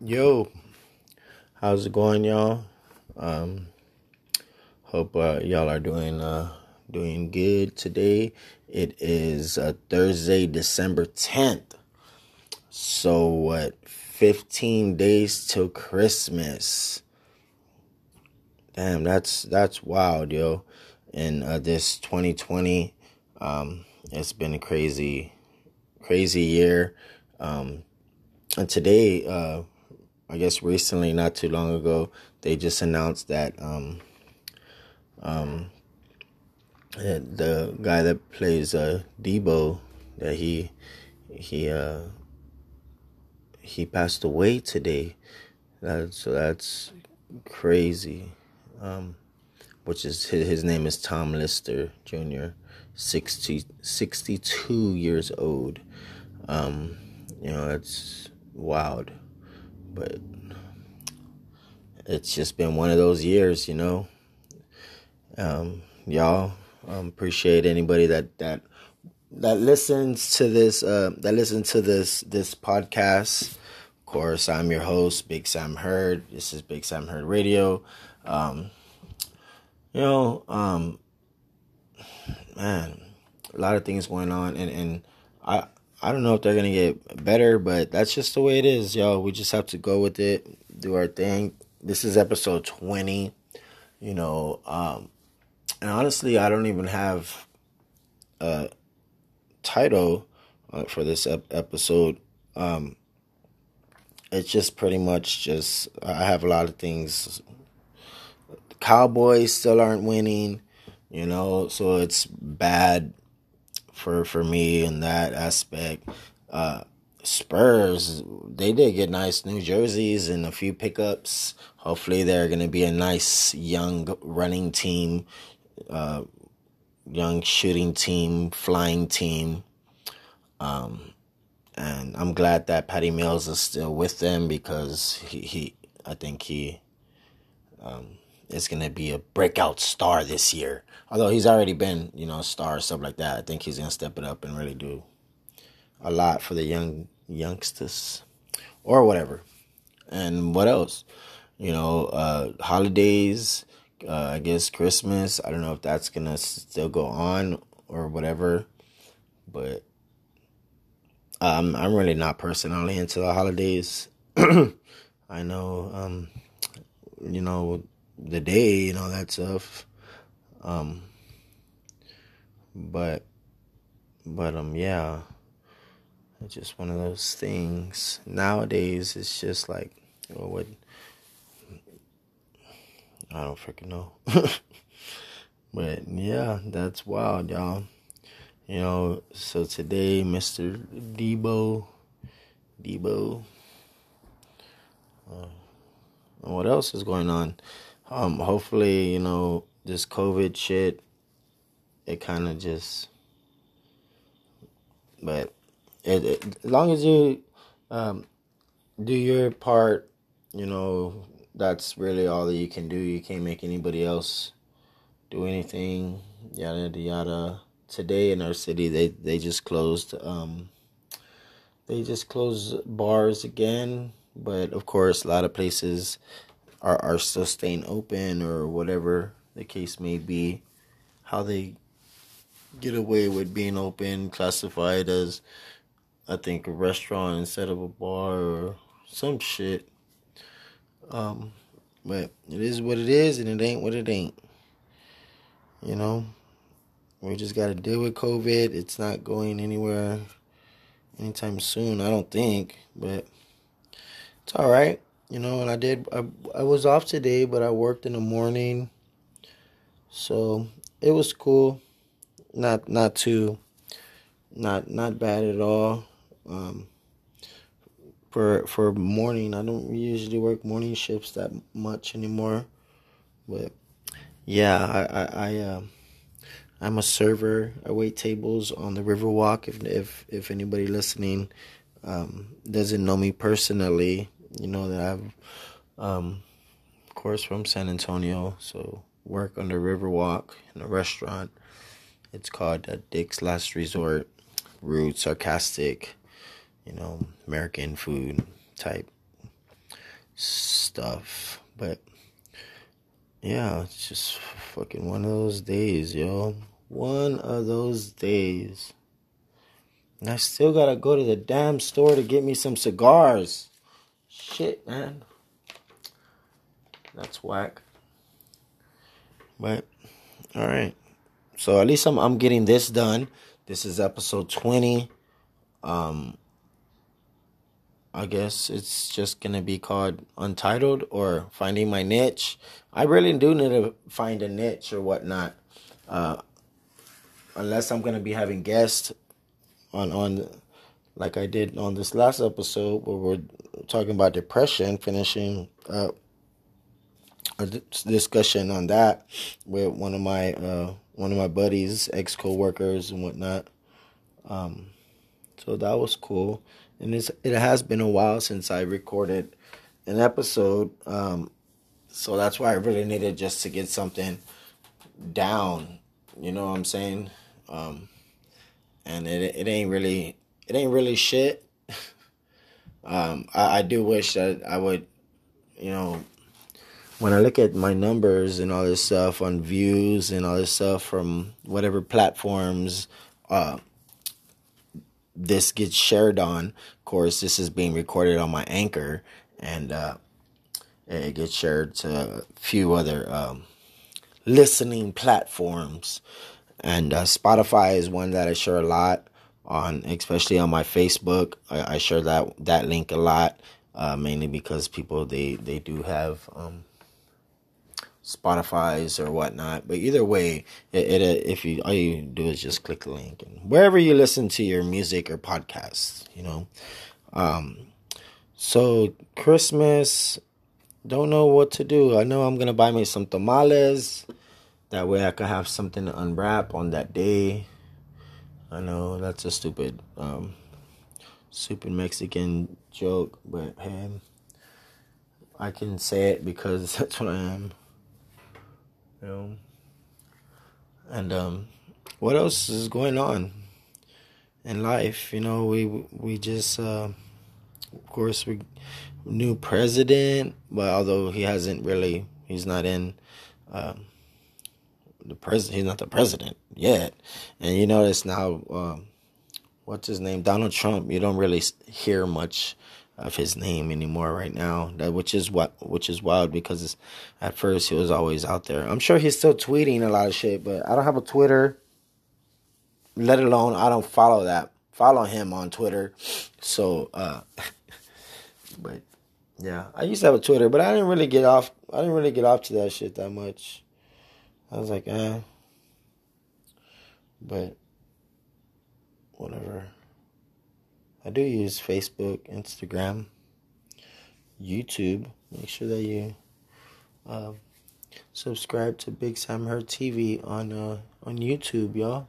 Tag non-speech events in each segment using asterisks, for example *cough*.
Yo, how's it going, y'all? Um, hope uh, y'all are doing uh, doing good today. It is uh, Thursday, December tenth. So what? Fifteen days till Christmas. Damn, that's that's wild, yo. And uh, this 2020, um, it's been a crazy, crazy year. Um, and today, uh, I guess recently, not too long ago, they just announced that um, um, the guy that plays uh, Debo that he he uh, he passed away today. That, so that's crazy. Um, which is his, his name is Tom Lister Jr. 60, 62 years old. Um, you know, it's wild but it's just been one of those years, you know. Um, y'all um, appreciate anybody that that that listens to this uh, that listens to this this podcast. Of course, I'm your host, Big Sam Heard. This is Big Sam Heard Radio. Um, you know, um, man, a lot of things going on, and and I I don't know if they're gonna get better, but that's just the way it is, y'all. We just have to go with it, do our thing. This is episode twenty, you know. Um, and honestly, I don't even have a title uh, for this ep- episode. Um, it's just pretty much just I have a lot of things. The Cowboys still aren't winning, you know, so it's bad for for me in that aspect. Uh, Spurs, they did get nice new jerseys and a few pickups. Hopefully, they're going to be a nice young running team, uh, young shooting team, flying team. Um, and I'm glad that Patty Mills is still with them because he, he I think he um, is going to be a breakout star this year. Although he's already been, you know, a star or stuff like that. I think he's going to step it up and really do a lot for the young youngsters or whatever. And what else? You know, uh, holidays, uh, I guess Christmas. I don't know if that's going to still go on or whatever. But um, I'm really not personally into the holidays. *clears throat* I know, um, you know, the day and all that stuff. Um, but, but um, yeah, it's just one of those things. Nowadays, it's just like, well, what? I don't freaking know. *laughs* but yeah, that's wild, y'all. You know, so today, Mr. Debo, Debo. Uh, what else is going on? Um, hopefully, you know, this COVID shit, it kind of just, but it, it, as long as you um, do your part, you know, that's really all that you can do. You can't make anybody else do anything. Yada yada yada. Today in our city, they they just closed. Um, they just closed bars again, but of course, a lot of places are are still staying open or whatever the case may be. How they get away with being open, classified as I think a restaurant instead of a bar or some shit. Um, but it is what it is, and it ain't what it ain't. You know, we just got to deal with COVID. It's not going anywhere anytime soon, I don't think, but it's all right. You know, and I did. I I was off today, but I worked in the morning, so it was cool. Not not too. Not not bad at all. Um, for for morning, I don't usually work morning shifts that much anymore, but yeah, I I, I uh, I'm a server. I wait tables on the Riverwalk. If if if anybody listening um, doesn't know me personally, you know that I've um, of course from San Antonio, so work on the Riverwalk in a restaurant. It's called uh, Dick's Last Resort. Rude, sarcastic, you know, American food type stuff. But yeah, it's just fucking one of those days, yo. One of those days. And I still gotta go to the damn store to get me some cigars. Shit, man. That's whack. But all right. So at least I'm I'm getting this done. This is episode 20. Um I guess it's just gonna be called Untitled or Finding My Niche. I really do need to find a niche or whatnot. Uh, unless I'm gonna be having guests on on like I did on this last episode where we're talking about depression, finishing up a discussion on that with one of my uh, one of my buddies, ex co-workers and whatnot. Um, so that was cool and it's, it has been a while since I recorded an episode. Um, so that's why I really needed just to get something down. You know what I'm saying? Um, and it it ain't really it ain't really shit. *laughs* um, I, I do wish that I would, you know, when I look at my numbers and all this stuff on views and all this stuff from whatever platforms, uh, this gets shared on. Of course, this is being recorded on my Anchor, and uh, it gets shared to a few other um, listening platforms. And uh, Spotify is one that I share a lot on, especially on my Facebook. I, I share that that link a lot, uh, mainly because people they they do have um, Spotify's or whatnot. But either way, it, it, if you all you do is just click the link and wherever you listen to your music or podcasts, you know. Um, so Christmas, don't know what to do. I know I'm gonna buy me some tamales. That way I can have something to unwrap on that day. I know that's a stupid, um, stupid Mexican joke, but hey, I can say it because *laughs* that's what I am you know. And um, what else is going on in life? You know, we we just, uh, of course, we new president, but although he hasn't really, he's not in. Um, the president, he's not the president yet, and you notice now, um, what's his name, Donald Trump. You don't really hear much of his name anymore right now. That which is what which is wild because at first he was always out there. I'm sure he's still tweeting a lot of shit, but I don't have a Twitter. Let alone I don't follow that. Follow him on Twitter. So uh *laughs* but yeah, I used to have a Twitter, but I didn't really get off I didn't really get off to that shit that much. I was like, eh. But whatever. I do use Facebook, Instagram, YouTube. Make sure that you uh, subscribe to Big Sam Heard TV on uh, on YouTube, y'all.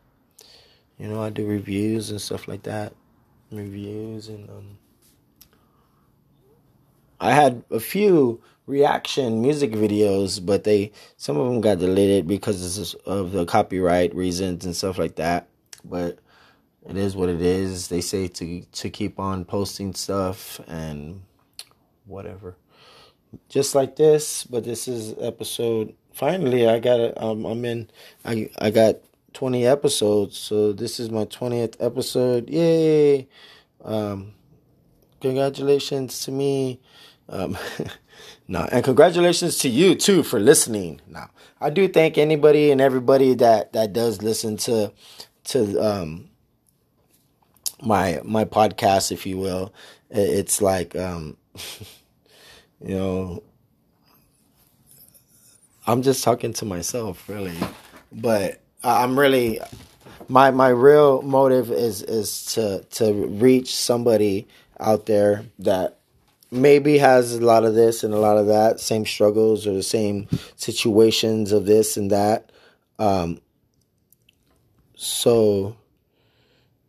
You know I do reviews and stuff like that, reviews and um. I had a few reaction music videos, but they some of them got deleted because of the copyright reasons and stuff like that. But it is what it is. They say to to keep on posting stuff and whatever. Just like this, but this is episode. Finally, I got it. Um, I'm in. I I got 20 episodes, so this is my 20th episode. Yay! Um, congratulations to me. Um, *laughs* no, and congratulations to you too for listening. Now, I do thank anybody and everybody that that does listen to to um my my podcast, if you will. It's like um, *laughs* you know, I'm just talking to myself, really, but I'm really my my real motive is is to to reach somebody out there that maybe has a lot of this and a lot of that same struggles or the same situations of this and that um so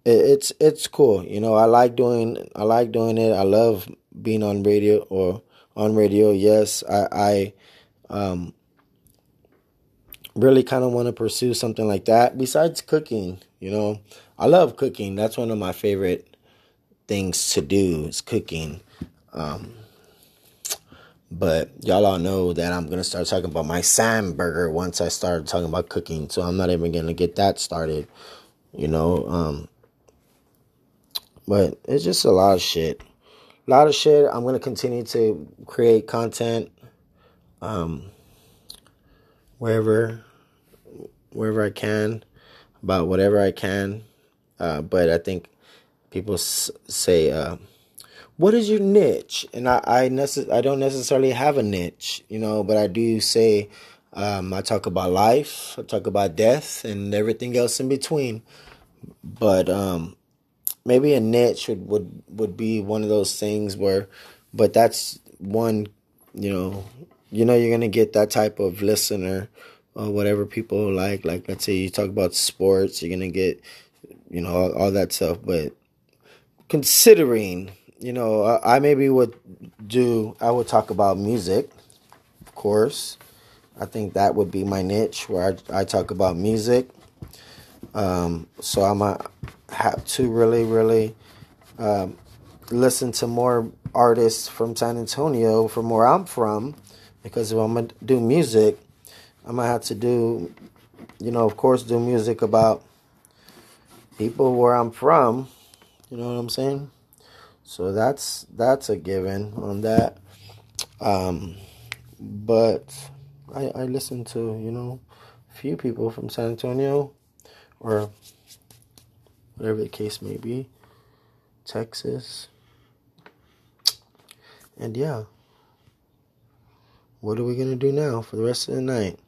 it's it's cool. You know, I like doing I like doing it. I love being on radio or on radio. Yes, I I um really kind of want to pursue something like that besides cooking, you know. I love cooking. That's one of my favorite things to do is cooking. Um But y'all all know that I'm gonna start talking about my Sam burger once I start talking about cooking. So I'm not even gonna get that started. You know, um, but it's just a lot of shit. A lot of shit. I'm gonna continue to create content. Um, wherever wherever I can about whatever I can. Uh, but I think people s- say, uh, "What is your niche?" And I I, I don't necessarily have a niche, you know, but I do say um, I talk about life, I talk about death, and everything else in between. But um, maybe a niche would, would would be one of those things where, but that's one, you know, you know you're gonna get that type of listener or whatever people like. Like let's say you talk about sports, you're gonna get, you know, all, all that stuff. But considering, you know, I, I maybe would do. I would talk about music, of course. I think that would be my niche where I, I talk about music. Um, so I might have to really, really um, listen to more artists from San Antonio, from where I'm from, because if I'm gonna do music, I'm gonna have to do, you know, of course, do music about people where I'm from. You know what I'm saying? So that's that's a given on that. Um, but I I listen to you know a few people from San Antonio or whatever the case may be, Texas, and yeah. What are we gonna do now for the rest of the night?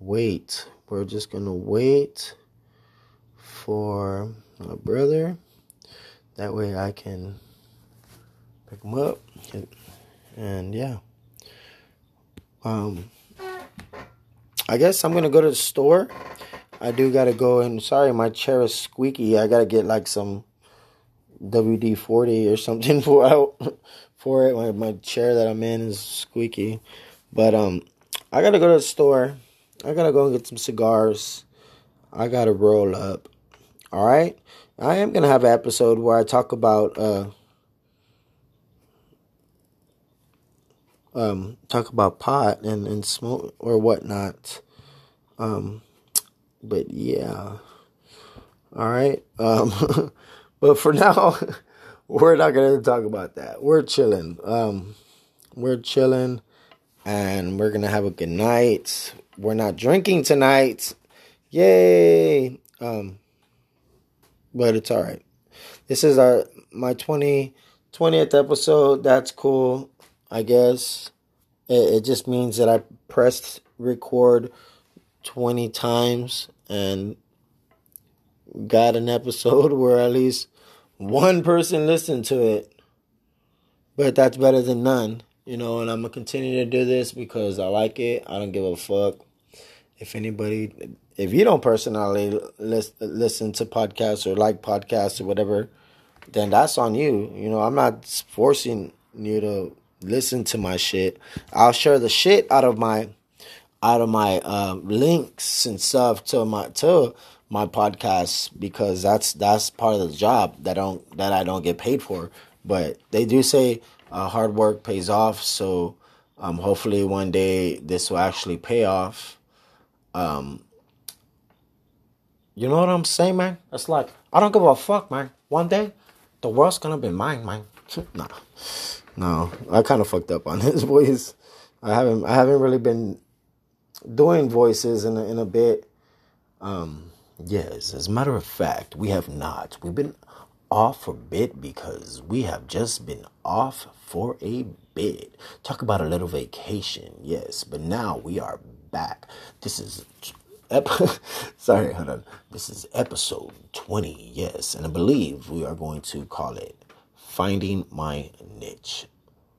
Wait. We're just gonna wait for my brother. That way I can pick them up. And, yeah. Um I guess I'm gonna go to the store. I do gotta go and sorry my chair is squeaky. I gotta get like some WD forty or something *laughs* for out for it. My my chair that I'm in is squeaky. But um I gotta go to the store. I gotta go and get some cigars. I gotta roll up. All right. I am gonna have an episode where I talk about uh um talk about pot and and smoke or whatnot. Um, but yeah. All right. Um, *laughs* but for now, *laughs* we're not gonna talk about that. We're chilling. Um, we're chilling, and we're gonna have a good night. We're not drinking tonight. Yay! Um, but it's all right. This is our my 20, 20th episode. That's cool, I guess. It, it just means that I pressed record 20 times and got an episode *laughs* where at least one person listened to it. But that's better than none, you know, and I'm going to continue to do this because I like it. I don't give a fuck if anybody if you don't personally listen to podcasts or like podcasts or whatever, then that's on you. You know, I'm not forcing you to listen to my shit. I'll share the shit out of my out of my uh, links and stuff to my to my podcast because that's that's part of the job that don't that I don't get paid for. But they do say uh, hard work pays off. So um, hopefully one day this will actually pay off. Um, you know what I'm saying, man? It's like I don't give a fuck, man. One day the world's gonna be mine, man. *laughs* nah, no, I kind of fucked up on *laughs* his voice. I haven't I haven't really been doing voices in a, in a bit. Um, yes, as a matter of fact, we have not. We've been off for a bit because we have just been off for a bit. Talk about a little vacation, yes, but now we are back. This is ep- *laughs* sorry, hold on. This is episode 20, yes, and I believe we are going to call it Finding My Niche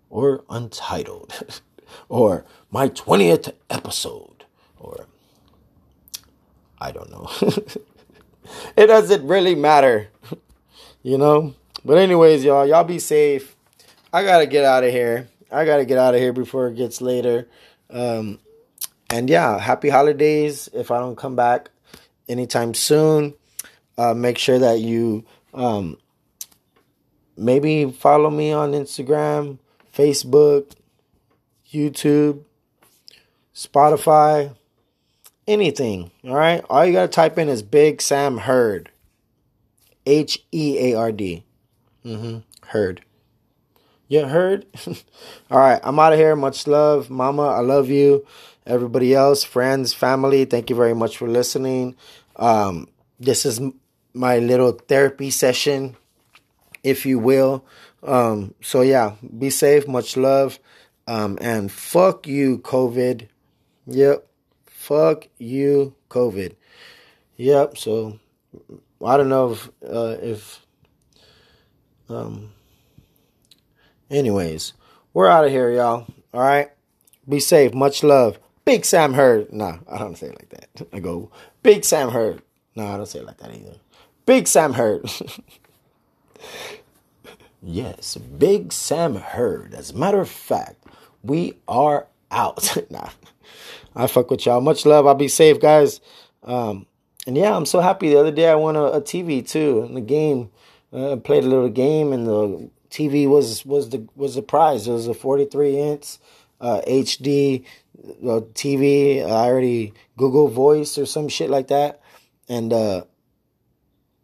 or Untitled *laughs* or my 20th episode or I don't know. *laughs* it doesn't really matter, *laughs* you know? But, anyways, y'all, y'all be safe. I gotta get out of here. I gotta get out of here before it gets later. Um, and yeah, happy holidays. If I don't come back anytime soon, uh, make sure that you um, maybe follow me on Instagram, Facebook, YouTube, Spotify, anything. All right. All you got to type in is Big Sam Heard. H E A R D. Mm-hmm. Heard. You heard? *laughs* All right. I'm out of here. Much love. Mama, I love you. Everybody else, friends, family, thank you very much for listening. Um, this is my little therapy session, if you will. Um, so, yeah, be safe. Much love. Um, and fuck you, COVID. Yep. Fuck you, COVID. Yep. So I don't know if uh, if um. Anyways, we're out of here, y'all. All right. Be safe. Much love. Big Sam Heard. Nah, I don't say it like that. *laughs* I go Big Sam Heard. No, I don't say it like that either. Big Sam Heard. *laughs* yes, Big Sam Heard. As a matter of fact, we are out. *laughs* nah, I fuck with y'all. Much love. I'll be safe, guys. Um, and yeah, I'm so happy. The other day I won a, a TV too in the game. Uh, played a little game, and the TV was was the was the prize. It was a 43 inch uh, HD uh, TV. I already Google Voice or some shit like that, and uh,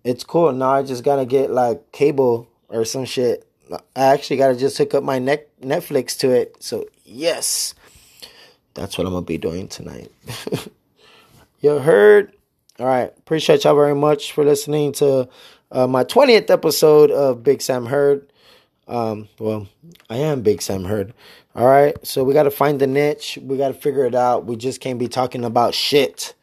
it's cool. Now I just gotta get like cable or some shit. I actually gotta just hook up my net Netflix to it. So yes, that's what I'm gonna be doing tonight. *laughs* you heard? All right. Appreciate y'all very much for listening to uh, my 20th episode of Big Sam Heard. Um, well, I am Big Sam Heard. All right. So we got to find the niche. We got to figure it out. We just can't be talking about shit.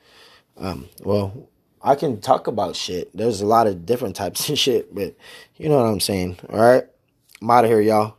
Um, well, I can talk about shit. There's a lot of different types *laughs* of shit, but you know what I'm saying. All right. I'm out of here, y'all.